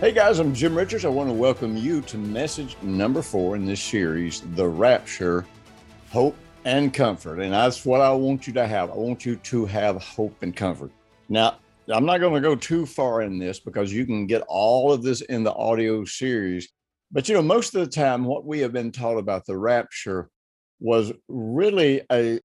Hey guys, I'm Jim Richards. I want to welcome you to message number four in this series, The Rapture, Hope and Comfort. And that's what I want you to have. I want you to have hope and comfort. Now, I'm not going to go too far in this because you can get all of this in the audio series. But you know, most of the time, what we have been taught about the rapture was really a,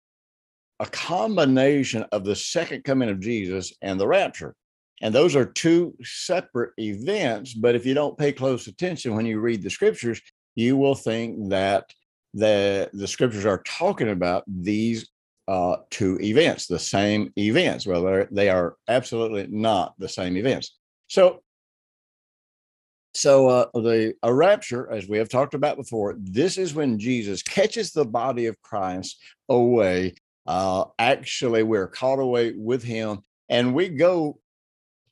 a combination of the second coming of Jesus and the rapture. And those are two separate events. But if you don't pay close attention when you read the scriptures, you will think that the, the scriptures are talking about these uh, two events, the same events. Well, they are absolutely not the same events. So, so uh, the a rapture, as we have talked about before, this is when Jesus catches the body of Christ away. Uh, actually, we're caught away with Him, and we go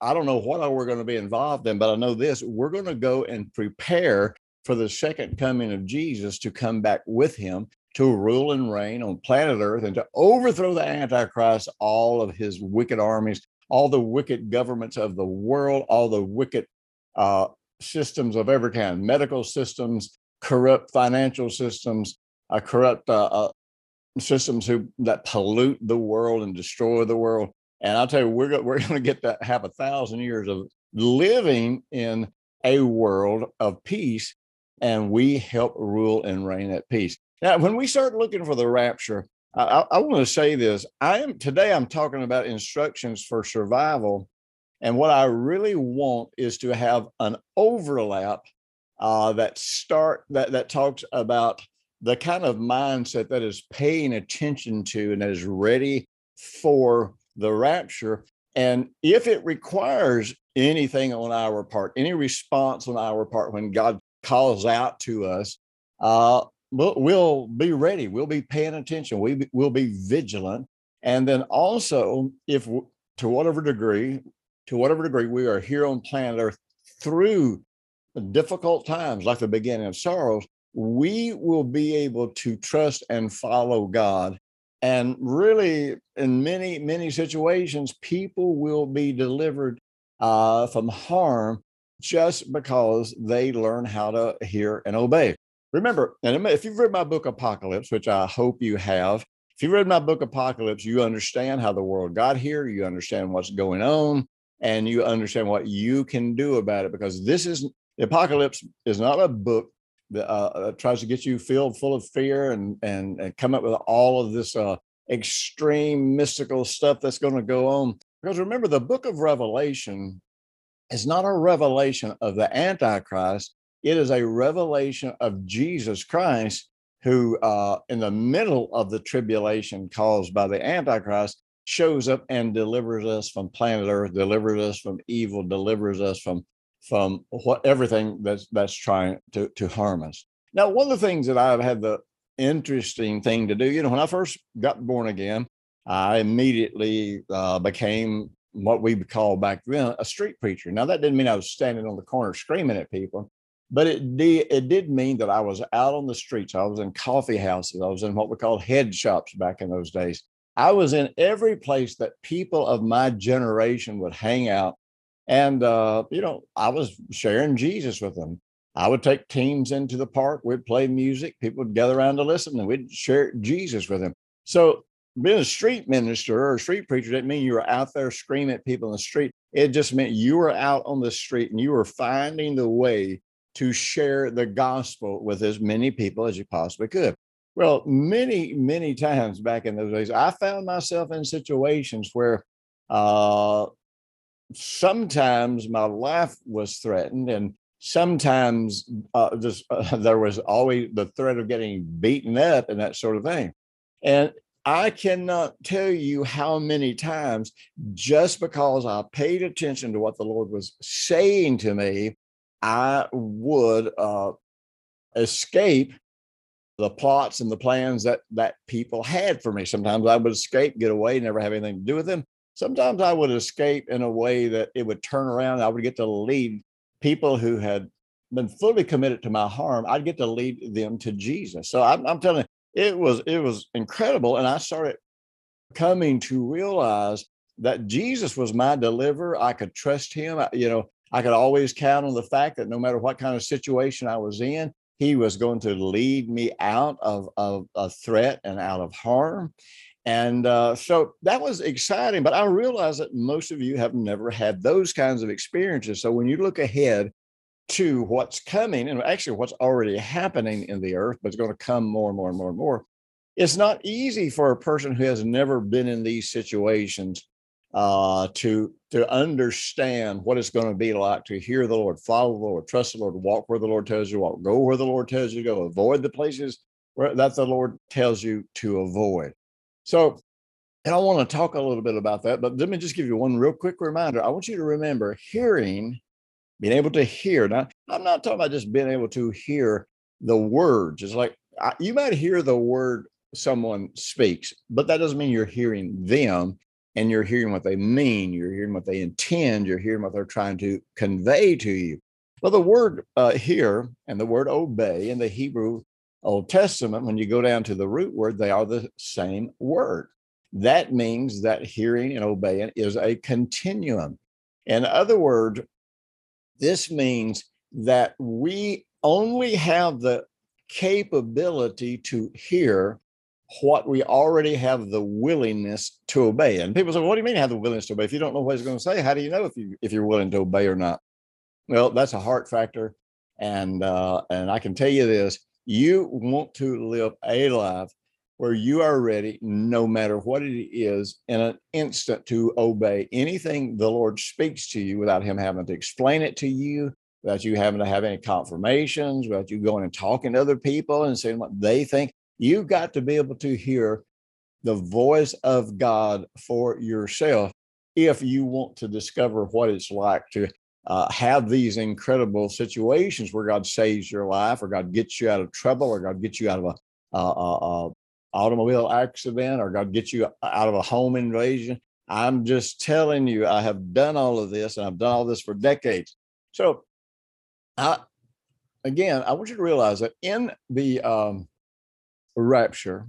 I don't know what all we're going to be involved in, but I know this we're going to go and prepare for the second coming of Jesus to come back with him to rule and reign on planet Earth and to overthrow the Antichrist, all of his wicked armies, all the wicked governments of the world, all the wicked uh, systems of every kind, medical systems, corrupt financial systems, uh, corrupt uh, uh systems who that pollute the world and destroy the world. And I'll tell you, we're, go- we're going to get to have a thousand years of living in a world of peace, and we help rule and reign at peace. Now, when we start looking for the rapture, I, I, want to say this. I am today. I'm talking about instructions for survival, and what I really want is to have an overlap uh, that start that that talks about the kind of mindset that is paying attention to and that is ready for the rapture. And if it requires anything on our part, any response on our part when God calls out to us, uh, we'll, we'll be ready. We'll be paying attention. We will be vigilant. And then also, if to whatever degree, to whatever degree we are here on planet Earth through difficult times like the beginning of sorrows, we will be able to trust and follow God and really, in many, many situations, people will be delivered uh, from harm just because they learn how to hear and obey. Remember, and if you've read my book Apocalypse, which I hope you have, if you read my book Apocalypse, you understand how the world got here, you understand what's going on, and you understand what you can do about it because this is apocalypse is not a book uh, uh, tries to get you filled full of fear and and, and come up with all of this uh, extreme mystical stuff that's going to go on. Because remember, the book of Revelation is not a revelation of the Antichrist, it is a revelation of Jesus Christ, who, uh, in the middle of the tribulation caused by the Antichrist, shows up and delivers us from planet Earth, delivers us from evil, delivers us from from what everything that's that's trying to to harm us. Now, one of the things that I've had the interesting thing to do, you know, when I first got born again, I immediately uh, became what we would call back then a street preacher. Now that didn't mean I was standing on the corner screaming at people, but it did it did mean that I was out on the streets. I was in coffee houses. I was in what we called head shops back in those days. I was in every place that people of my generation would hang out and, uh, you know, I was sharing Jesus with them. I would take teams into the park, we'd play music, people would gather around to listen, and we'd share Jesus with them. So, being a street minister or a street preacher didn't mean you were out there screaming at people in the street. It just meant you were out on the street and you were finding the way to share the gospel with as many people as you possibly could. Well, many, many times back in those days, I found myself in situations where uh, sometimes my life was threatened and sometimes uh, just, uh, there was always the threat of getting beaten up and that sort of thing and i cannot tell you how many times just because i paid attention to what the lord was saying to me I would uh, escape the plots and the plans that that people had for me. Sometimes I would escape, get away, never have anything to do with them. Sometimes I would escape in a way that it would turn around. I would get to lead people who had been fully committed to my harm. I'd get to lead them to Jesus. So I'm, I'm telling you, it was it was incredible, and I started coming to realize that Jesus was my deliverer. I could trust him. I, you know, I could always count on the fact that no matter what kind of situation I was in, he was going to lead me out of, of a threat and out of harm. And uh, so that was exciting. But I realize that most of you have never had those kinds of experiences. So when you look ahead to what's coming and actually what's already happening in the earth, but it's going to come more and more and more and more, it's not easy for a person who has never been in these situations uh, to to understand what it's going to be like to hear the Lord, follow the Lord, trust the Lord, walk where the Lord tells you to walk, go where the Lord tells you to go, avoid the places where that the Lord tells you to avoid. So, and I want to talk a little bit about that, but let me just give you one real quick reminder. I want you to remember hearing, being able to hear. Now, I'm not talking about just being able to hear the words. It's like you might hear the word someone speaks, but that doesn't mean you're hearing them and you're hearing what they mean, you're hearing what they intend, you're hearing what they're trying to convey to you. Well, the word uh, here and the word obey in the Hebrew Old Testament, when you go down to the root word, they are the same word. That means that hearing and obeying is a continuum. In other words, this means that we only have the capability to hear what we already have the willingness to obey. And people say, "What do you mean have the willingness to obey? If you don't know what he's going to say, how do you know if you if you're willing to obey or not?" Well, that's a heart factor, and uh, and I can tell you this: you want to live a life where you are ready, no matter what it is, in an instant to obey anything the Lord speaks to you without Him having to explain it to you, without you having to have any confirmations, without you going and talking to other people and saying what they think. You've got to be able to hear the voice of God for yourself if you want to discover what it's like to uh, have these incredible situations where God saves your life, or God gets you out of trouble, or God gets you out of a, a, a, automobile accident, or God gets you out of a home invasion. I'm just telling you, I have done all of this, and I've done all this for decades. So, I, again, I want you to realize that in the um, rapture,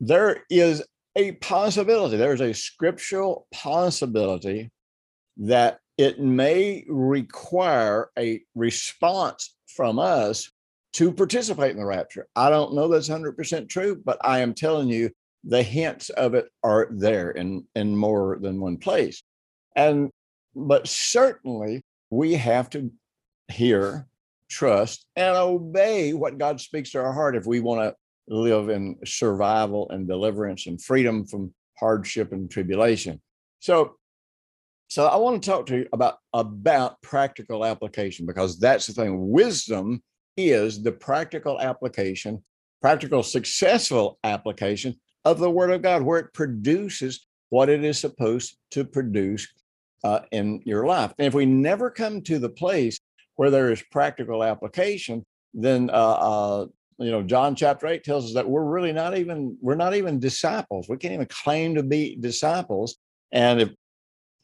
there is a possibility, there's a scriptural possibility that it may require a response from us to participate in the rapture. I don't know that's 100% true, but I am telling you the hints of it are there in, in more than one place. And, but certainly we have to hear trust, and obey what God speaks to our heart if we want to live in survival and deliverance and freedom from hardship and tribulation. So, so I want to talk to you about about practical application because that's the thing. Wisdom is the practical application, practical successful application of the Word of God, where it produces what it is supposed to produce uh, in your life. And if we never come to the place where there is practical application, then uh, uh, you know John chapter eight tells us that we're really not even we're not even disciples. We can't even claim to be disciples. And if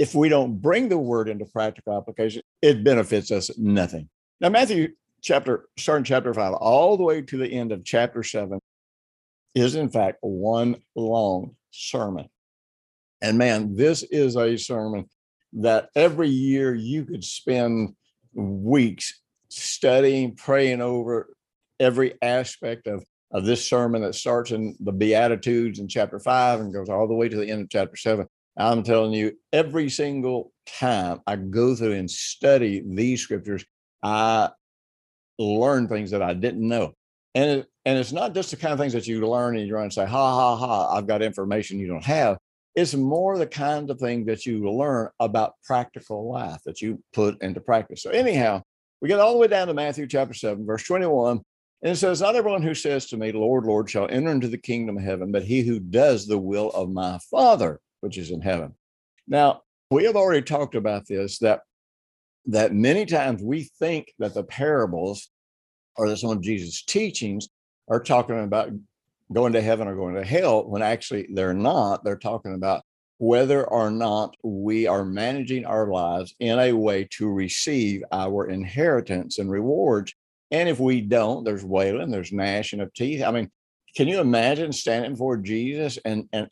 if we don't bring the word into practical application, it benefits us nothing. Now Matthew chapter starting chapter five all the way to the end of chapter seven is in fact one long sermon. And man, this is a sermon that every year you could spend weeks studying, praying over every aspect of, of this sermon that starts in the Beatitudes in chapter five and goes all the way to the end of chapter seven. I'm telling you, every single time I go through and study these scriptures, I learn things that I didn't know. And it, and it's not just the kind of things that you learn and you run and say, ha ha ha, I've got information you don't have. It's more the kind of thing that you learn about practical life that you put into practice. So, anyhow, we get all the way down to Matthew chapter 7, verse 21. And it says, Not everyone who says to me, Lord, Lord, shall enter into the kingdom of heaven, but he who does the will of my Father, which is in heaven. Now, we have already talked about this that that many times we think that the parables or some of Jesus' teachings are talking about going to heaven or going to hell when actually they're not. They're talking about whether or not we are managing our lives in a way to receive our inheritance and rewards. And if we don't, there's wailing, there's gnashing of teeth. I mean, can you imagine standing before Jesus and and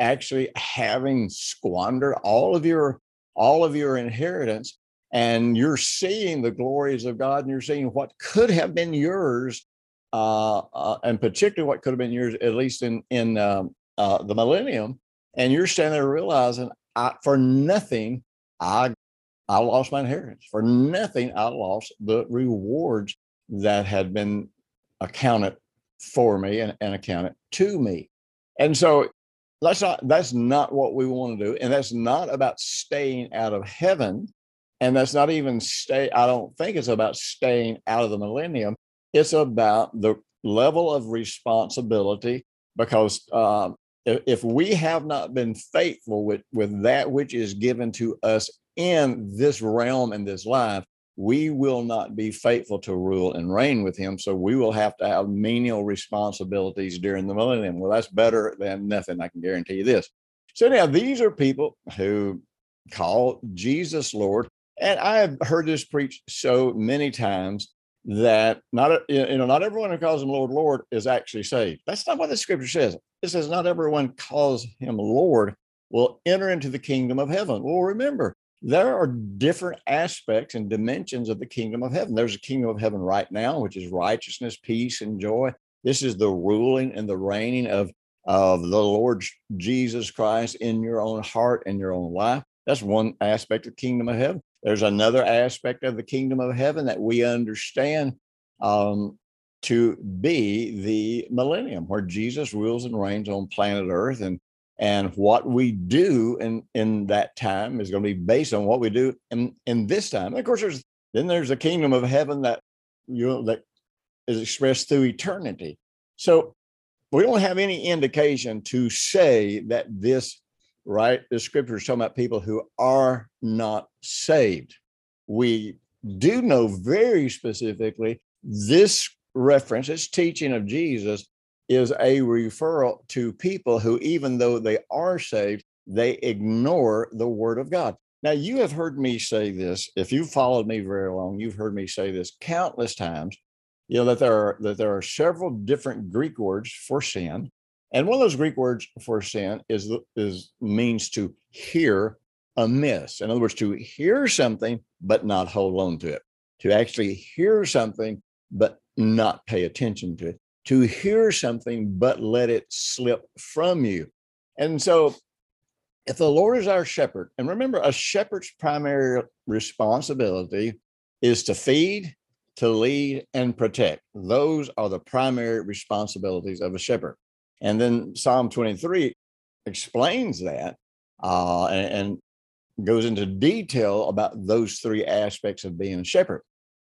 actually having squandered all of your all of your inheritance and you're seeing the glories of God and you're seeing what could have been yours uh, uh, and particularly what could have been yours at least in in um, uh, the millennium and you're standing there realizing I, for nothing I I lost my inheritance. For nothing I lost the rewards that had been accounted for me and, and account it to me. And so that's not that's not what we want to do. And that's not about staying out of heaven. And that's not even stay, I don't think it's about staying out of the millennium. It's about the level of responsibility because um, if, we have not been faithful with, with that which is given to us in this realm and this life, we will not be faithful to rule and reign with him. So we will have to have menial responsibilities during the millennium. Well, that's better than nothing. I can guarantee you this. So now these are people who call Jesus Lord. And I have heard this preached so many times that not you know not everyone who calls him Lord Lord is actually saved. That's not what the scripture says. It says not everyone calls him Lord will enter into the kingdom of heaven. Well, remember, there are different aspects and dimensions of the kingdom of heaven. There's a kingdom of heaven right now, which is righteousness, peace, and joy. This is the ruling and the reigning of, of the Lord Jesus Christ in your own heart and your own life. That's one aspect of the kingdom of heaven. There's another aspect of the kingdom of heaven that we understand um, to be the millennium, where Jesus rules and reigns on planet Earth and and what we do in in that time is going to be based on what we do in in this time. And of course there's then there's the kingdom of heaven that you know that is expressed through eternity. So we don't have any indication to say that this right the scripture is talking about people who are not saved. We do know very specifically this reference this teaching of jesus is a referral to people who, even though they are saved, they ignore the word of God. Now, you have heard me say this. If you've followed me very long, you've heard me say this countless times. You know that there are that there are several different Greek words for sin, and one of those Greek words for sin is is means to hear amiss. In other words, to hear something but not hold on to it. To actually hear something but not pay attention to it to hear something but let it slip from you. And so, if the Lord is our shepherd, and remember, a shepherd's primary responsibility is to feed, to lead, and protect. Those are the primary responsibilities of a shepherd. And then Psalm 23 explains that uh, and, and goes into detail about those three aspects of being a shepherd.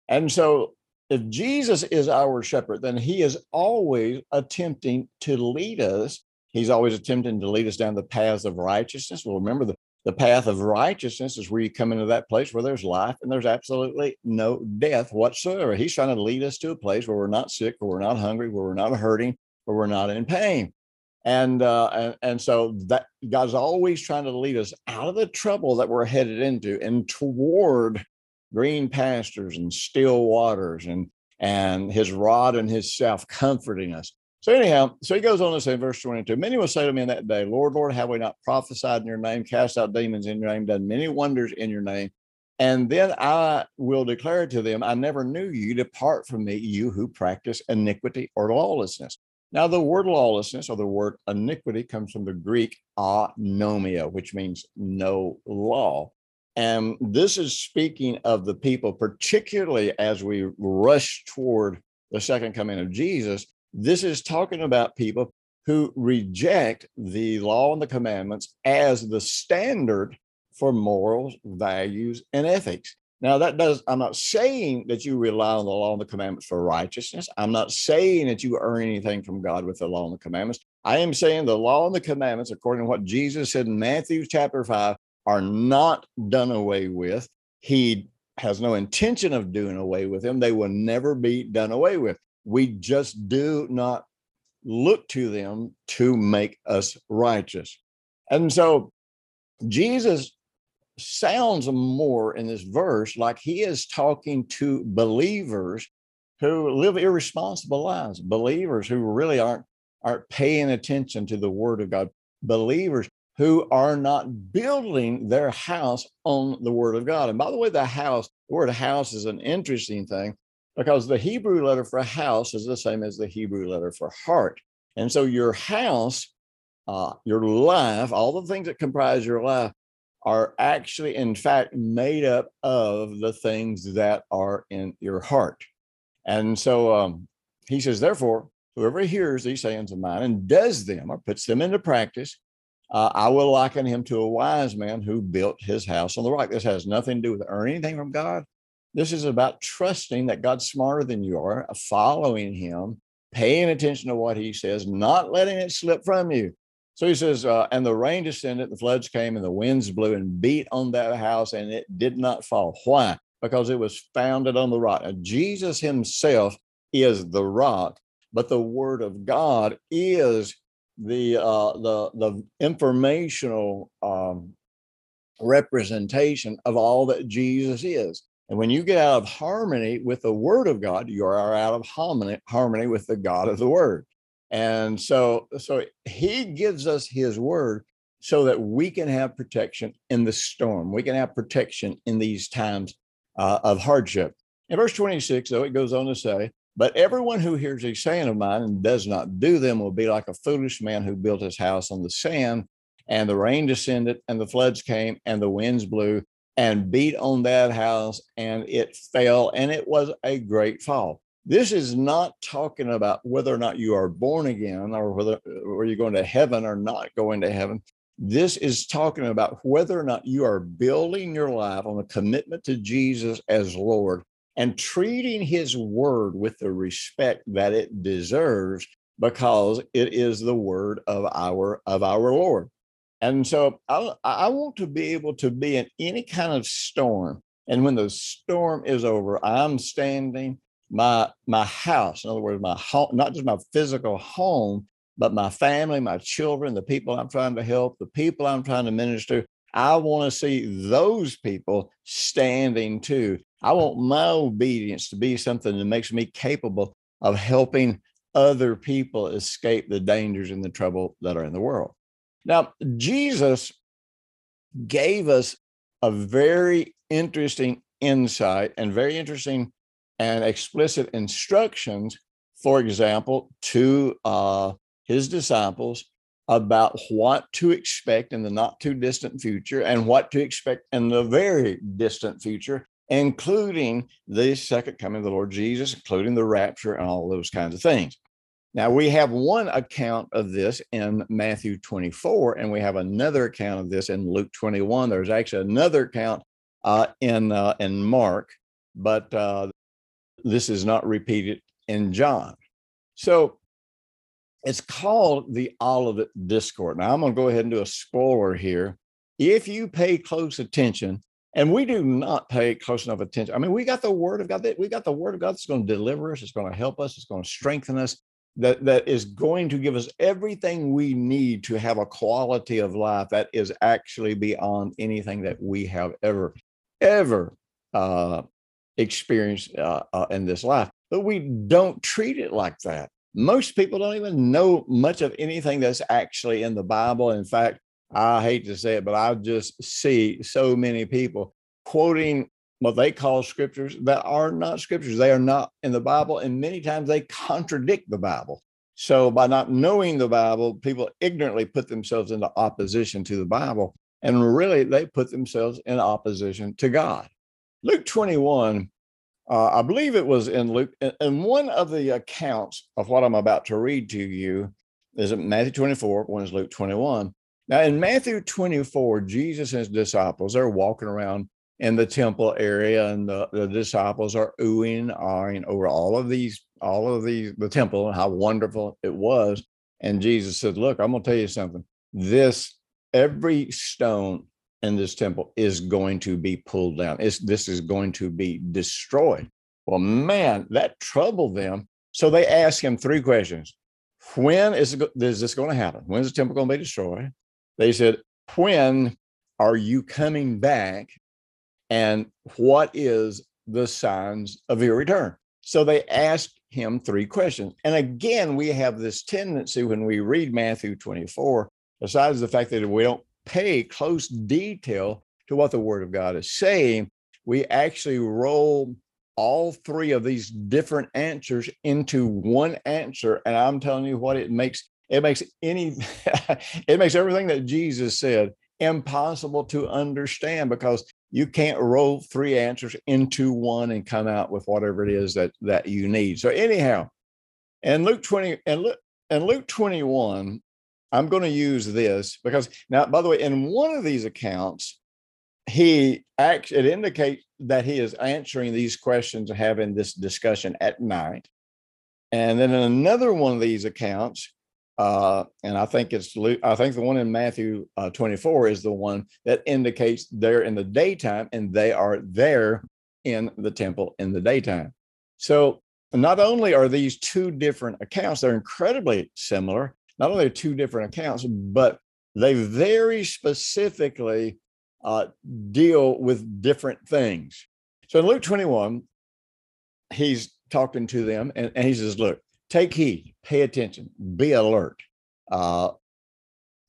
And so if Jesus is our shepherd, then he is always attempting to lead us. He's always attempting to lead us down the paths of righteousness. Well, remember the, the path of righteousness is where you come into that place where there's life and there's absolutely no death whatsoever. He's trying to lead us to a place where we're not sick, where we're not hungry, where we're not hurting, where we're not in pain. And uh, and, and so that God's always trying to lead us out of the trouble that we're headed into and toward green pastures and still waters and and his rod and his self comforting us. So anyhow, so he goes on to say, verse 22, many will say to me in that day, Lord, Lord, have we not prophesied in your name, cast out demons in your name, done many wonders in your name? And then I will declare to them, I never knew you. Depart from me, you who practice iniquity or lawlessness. Now, the word lawlessness or the word iniquity comes from the Greek anomia, which means no law. And this is speaking of the people, particularly as we rush toward the second coming of Jesus. This is talking about people who reject the law and the commandments as the standard for morals, values, and ethics. Now, that does, I'm not saying that you rely on the law and the commandments for righteousness. I'm not saying that you earn anything from God with the law and the commandments. I am saying the law and the commandments, according to what Jesus said in Matthew chapter 5, are not done away with. He has no intention of doing away with them. They will never be done away with. We just do not look to them to make us righteous. And so Jesus sounds more in this verse like he is talking to believers who live irresponsible lives, believers who really aren't aren't paying attention to the word of God, believers who are not building their house on the word of God. And by the way, the house, the word house is an interesting thing because the Hebrew letter for house is the same as the Hebrew letter for heart. And so your house, uh, your life, all the things that comprise your life are actually, in fact, made up of the things that are in your heart. And so um, he says, therefore, whoever hears these sayings of mine and does them or puts them into practice, uh, I will liken him to a wise man who built his house on the rock. This has nothing to do with earning anything from God. This is about trusting that God's smarter than you are, following him, paying attention to what he says, not letting it slip from you. So he says, uh, and the rain descended, the floods came, and the winds blew and beat on that house, and it did not fall. Why? Because it was founded on the rock. Now, Jesus himself is the rock, but the word of God is the uh, the the informational um, representation of all that Jesus is. And when you get out of harmony with the Word of God, you are out of harmony harmony with the God of the Word. And so, so He gives us His Word so that we can have protection in the storm. We can have protection in these times uh, of hardship. In verse 26, though, it goes on to say, but everyone who hears these saying of mine and does not do them will be like a foolish man who built his house on the sand, and the rain descended, and the floods came, and the winds blew and beat on that house, and it fell, and it was a great fall. This is not talking about whether or not you are born again or whether or you're going to heaven or not going to heaven. This is talking about whether or not you are building your life on a commitment to Jesus as Lord and treating his word with the respect that it deserves because it is the word of our of our lord. And so I, I want to be able to be in any kind of storm and when the storm is over i'm standing my my house in other words my home not just my physical home but my family my children the people i'm trying to help the people i'm trying to minister i want to see those people standing too I want my obedience to be something that makes me capable of helping other people escape the dangers and the trouble that are in the world. Now, Jesus gave us a very interesting insight and very interesting and explicit instructions, for example, to uh, his disciples about what to expect in the not too distant future and what to expect in the very distant future including the second coming of the Lord Jesus, including the rapture and all those kinds of things. Now, we have one account of this in Matthew 24, and we have another account of this in Luke 21. There's actually another account uh, in, uh, in Mark, but uh, this is not repeated in John. So it's called the Olivet Discourse. Now, I'm going to go ahead and do a spoiler here. If you pay close attention, and we do not pay close enough attention. I mean, we got the word of God that we got the word of God that's going to deliver us, it's going to help us, it's going to strengthen us, that, that is going to give us everything we need to have a quality of life that is actually beyond anything that we have ever, ever uh, experienced uh, uh, in this life. But we don't treat it like that. Most people don't even know much of anything that's actually in the Bible. In fact, I hate to say it, but I just see so many people quoting what they call scriptures that are not scriptures. They are not in the Bible, and many times they contradict the Bible. So, by not knowing the Bible, people ignorantly put themselves into opposition to the Bible, and really they put themselves in opposition to God. Luke 21, uh, I believe it was in Luke, and one of the accounts of what I'm about to read to you is in Matthew 24, one is Luke 21. Now, in Matthew 24, Jesus and his disciples are walking around in the temple area, and the, the disciples are oohing, and ahhing over all of these, all of these, the temple and how wonderful it was. And Jesus said, Look, I'm going to tell you something. This, every stone in this temple is going to be pulled down. It's, this is going to be destroyed. Well, man, that troubled them. So they asked him three questions. When is this going to happen? When is the temple going to be destroyed? They said, When are you coming back? And what is the signs of your return? So they asked him three questions. And again, we have this tendency when we read Matthew 24, besides the fact that we don't pay close detail to what the word of God is saying, we actually roll all three of these different answers into one answer. And I'm telling you what it makes it makes any it makes everything that Jesus said impossible to understand because you can't roll three answers into one and come out with whatever it is that that you need. So anyhow, and Luke 20 and Luke and Luke 21, I'm going to use this because now, by the way, in one of these accounts, he acts it indicates that he is answering these questions and having this discussion at night. And then in another one of these accounts, uh, and I think it's I think the one in Matthew uh, 24 is the one that indicates they're in the daytime and they are there in the temple in the daytime. So not only are these two different accounts, they're incredibly similar. Not only are two different accounts, but they very specifically uh, deal with different things. So in Luke 21, he's talking to them and, and he says, Look, take heed, pay attention, be alert uh,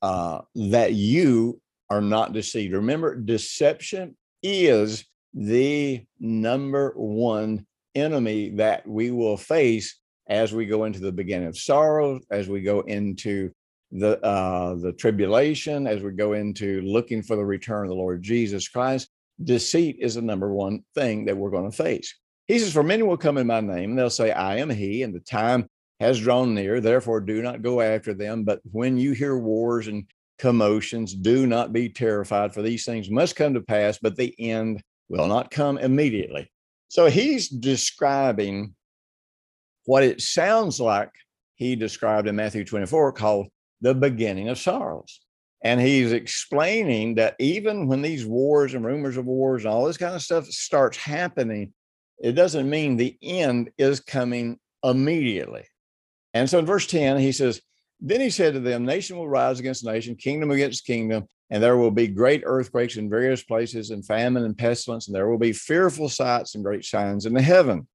uh, that you are not deceived. Remember, deception is the number one enemy that we will face as we go into the beginning of sorrow, as we go into the uh, the tribulation, as we go into looking for the return of the Lord Jesus Christ, deceit is the number one thing that we're going to face. He says, "For many will come in my name, and they'll say, I am He, and the time has drawn near. Therefore, do not go after them. But when you hear wars and commotions, do not be terrified, for these things must come to pass, but the end will not come immediately." So he's describing what it sounds like he described in Matthew 24 called the beginning of sorrows. And he's explaining that even when these wars and rumors of wars and all this kind of stuff starts happening, it doesn't mean the end is coming immediately. And so in verse 10, he says, Then he said to them, Nation will rise against nation, kingdom against kingdom, and there will be great earthquakes in various places, and famine and pestilence, and there will be fearful sights and great signs in the heaven.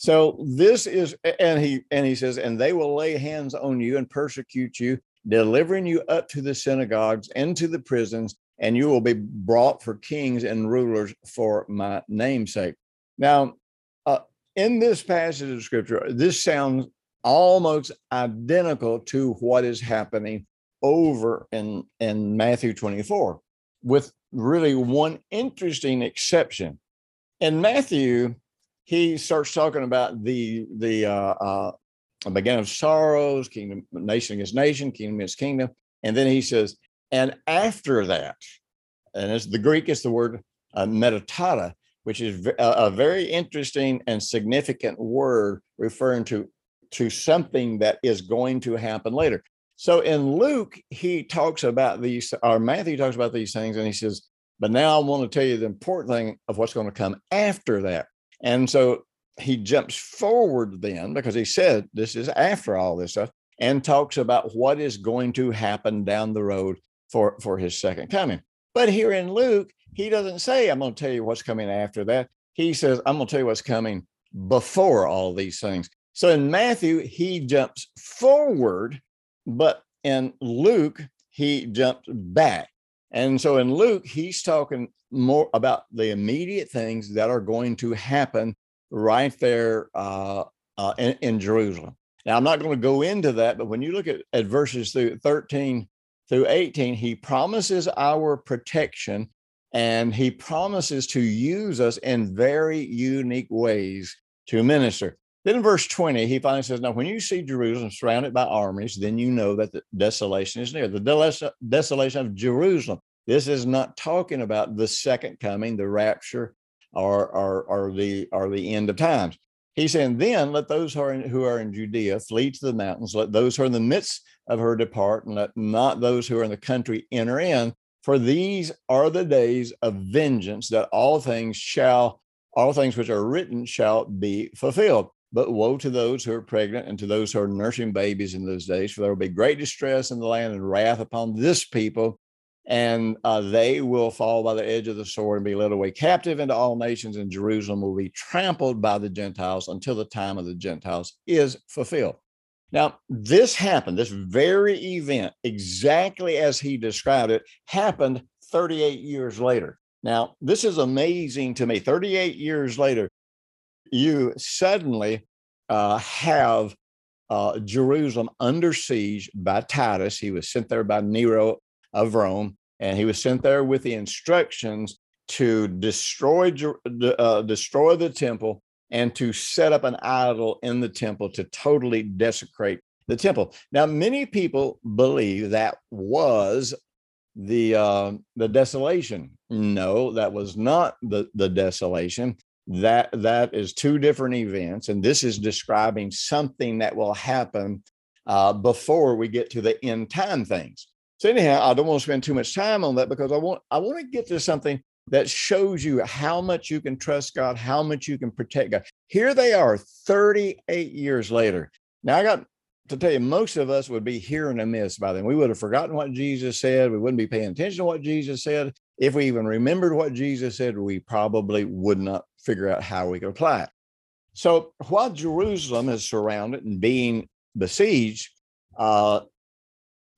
So this is, and he and he says, and they will lay hands on you and persecute you, delivering you up to the synagogues and to the prisons, and you will be brought for kings and rulers for my namesake. Now, uh, in this passage of scripture, this sounds almost identical to what is happening over in, in Matthew 24, with really one interesting exception. In Matthew, he starts talking about the the uh, uh, beginning of sorrows, kingdom, nation against nation, kingdom against kingdom. And then he says, and after that, and it's the Greek is the word uh, meta tauta, which is a, a very interesting and significant word referring to to something that is going to happen later. So in Luke, he talks about these, or Matthew talks about these things, and he says, but now I want to tell you the important thing of what's going to come after that. And so he jumps forward then because he said this is after all this stuff and talks about what is going to happen down the road for, for his second coming. But here in Luke, he doesn't say, I'm going to tell you what's coming after that. He says, I'm going to tell you what's coming before all these things. So in Matthew, he jumps forward, but in Luke, he jumped back. And so in Luke, he's talking more about the immediate things that are going to happen right there uh, uh, in, in, Jerusalem. Now, I'm not going to go into that, but when you look at, at verses through 13 through 18, he promises our protection and he promises to use us in very unique ways to minister. Then in verse 20, he finally says, Now, when you see Jerusalem surrounded by armies, then you know that the desolation is near. The desolation of Jerusalem. This is not talking about the second coming, the rapture, or, or, or, the, or the end of times. He's saying, Then let those who are, in, who are in Judea flee to the mountains, let those who are in the midst of her depart, and let not those who are in the country enter in. For these are the days of vengeance, that all things shall, all things which are written shall be fulfilled. But woe to those who are pregnant and to those who are nursing babies in those days, for there will be great distress in the land and wrath upon this people, and uh, they will fall by the edge of the sword and be led away captive into all nations, and Jerusalem will be trampled by the Gentiles until the time of the Gentiles is fulfilled. Now, this happened, this very event, exactly as he described it, happened 38 years later. Now, this is amazing to me. 38 years later, you suddenly uh, have uh, Jerusalem under siege by Titus. He was sent there by Nero of Rome, and he was sent there with the instructions to destroy uh, destroy the temple and to set up an idol in the temple to totally desecrate the temple. Now, many people believe that was the uh, the desolation. No, that was not the the desolation. That that is two different events, and this is describing something that will happen uh, before we get to the end time things. So anyhow, I don't want to spend too much time on that because I want I want to get to something that shows you how much you can trust God, how much you can protect God. Here they are 38 years later. Now, I got to tell you, most of us would be hearing a miss by then. We would have forgotten what Jesus said. We wouldn't be paying attention to what Jesus said. If we even remembered what Jesus said, we probably would not figure out how we could apply it. So while Jerusalem is surrounded and being besieged, uh,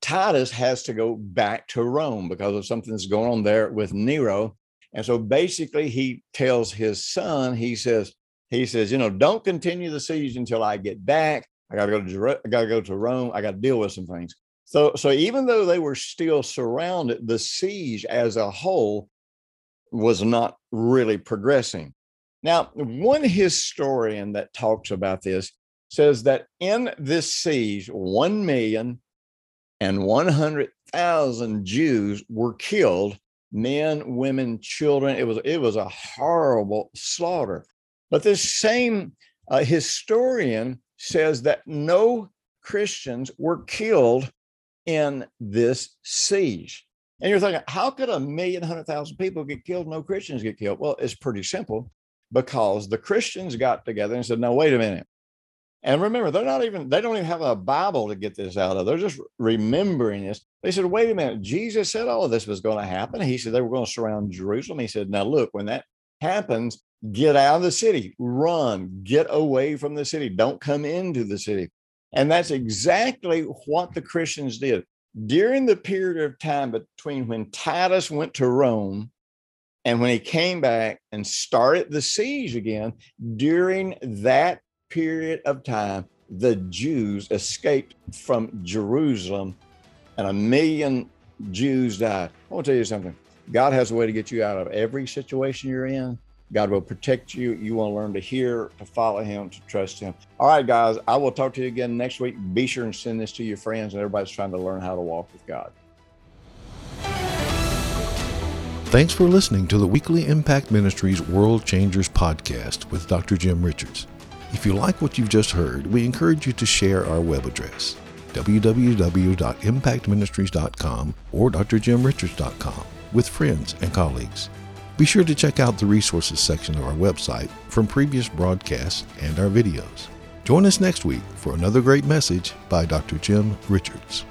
Titus has to go back to Rome because of something that's going on there with Nero. And so basically, he tells his son, he says, he says, you know, don't continue the siege until I get back. I got to go to I got to go to Rome. I got to deal with some things. So, so even though they were still surrounded, the siege as a whole was not really progressing. Now, one historian that talks about this says that in this siege, one million and one hundred thousand Jews were killed men, women, children. It was it was a horrible slaughter. But this same uh, historian says that no Christians were killed in this siege. And you're thinking, how could a million, hundred thousand people get killed? No Christians get killed. Well, it's pretty simple because the Christians got together and said, no, wait a minute. And remember, they're not even, they don't even have a Bible to get this out of. They're just remembering this. They said, wait a minute, Jesus said all of this was going to happen. He said they were going to surround Jerusalem. He said, now look, when that happens, get out of the city, run, get away from the city, don't come into the city. And that's exactly what the Christians did. During the period of time between when Titus went to Rome and when he came back and started the siege again, during that period of time, the Jews escaped from Jerusalem and a million Jews died. I want to tell you something. God has a way to get you out of every situation you're in. God will protect you. You want to learn to hear, to follow Him, to trust Him. All right, guys, I will talk to you again next week. Be sure and send this to your friends and everybody's trying to learn how to walk with God. Thanks for listening to the weekly Impact Ministries World Changers podcast with Dr. Jim Richards. If you like what you've just heard, we encourage you to share our web address www.impactministries.com or drjimrichards.com with friends and colleagues. Be sure to check out the resources section of our website from previous broadcasts and our videos. Join us next week for another great message by Dr. Jim Richards.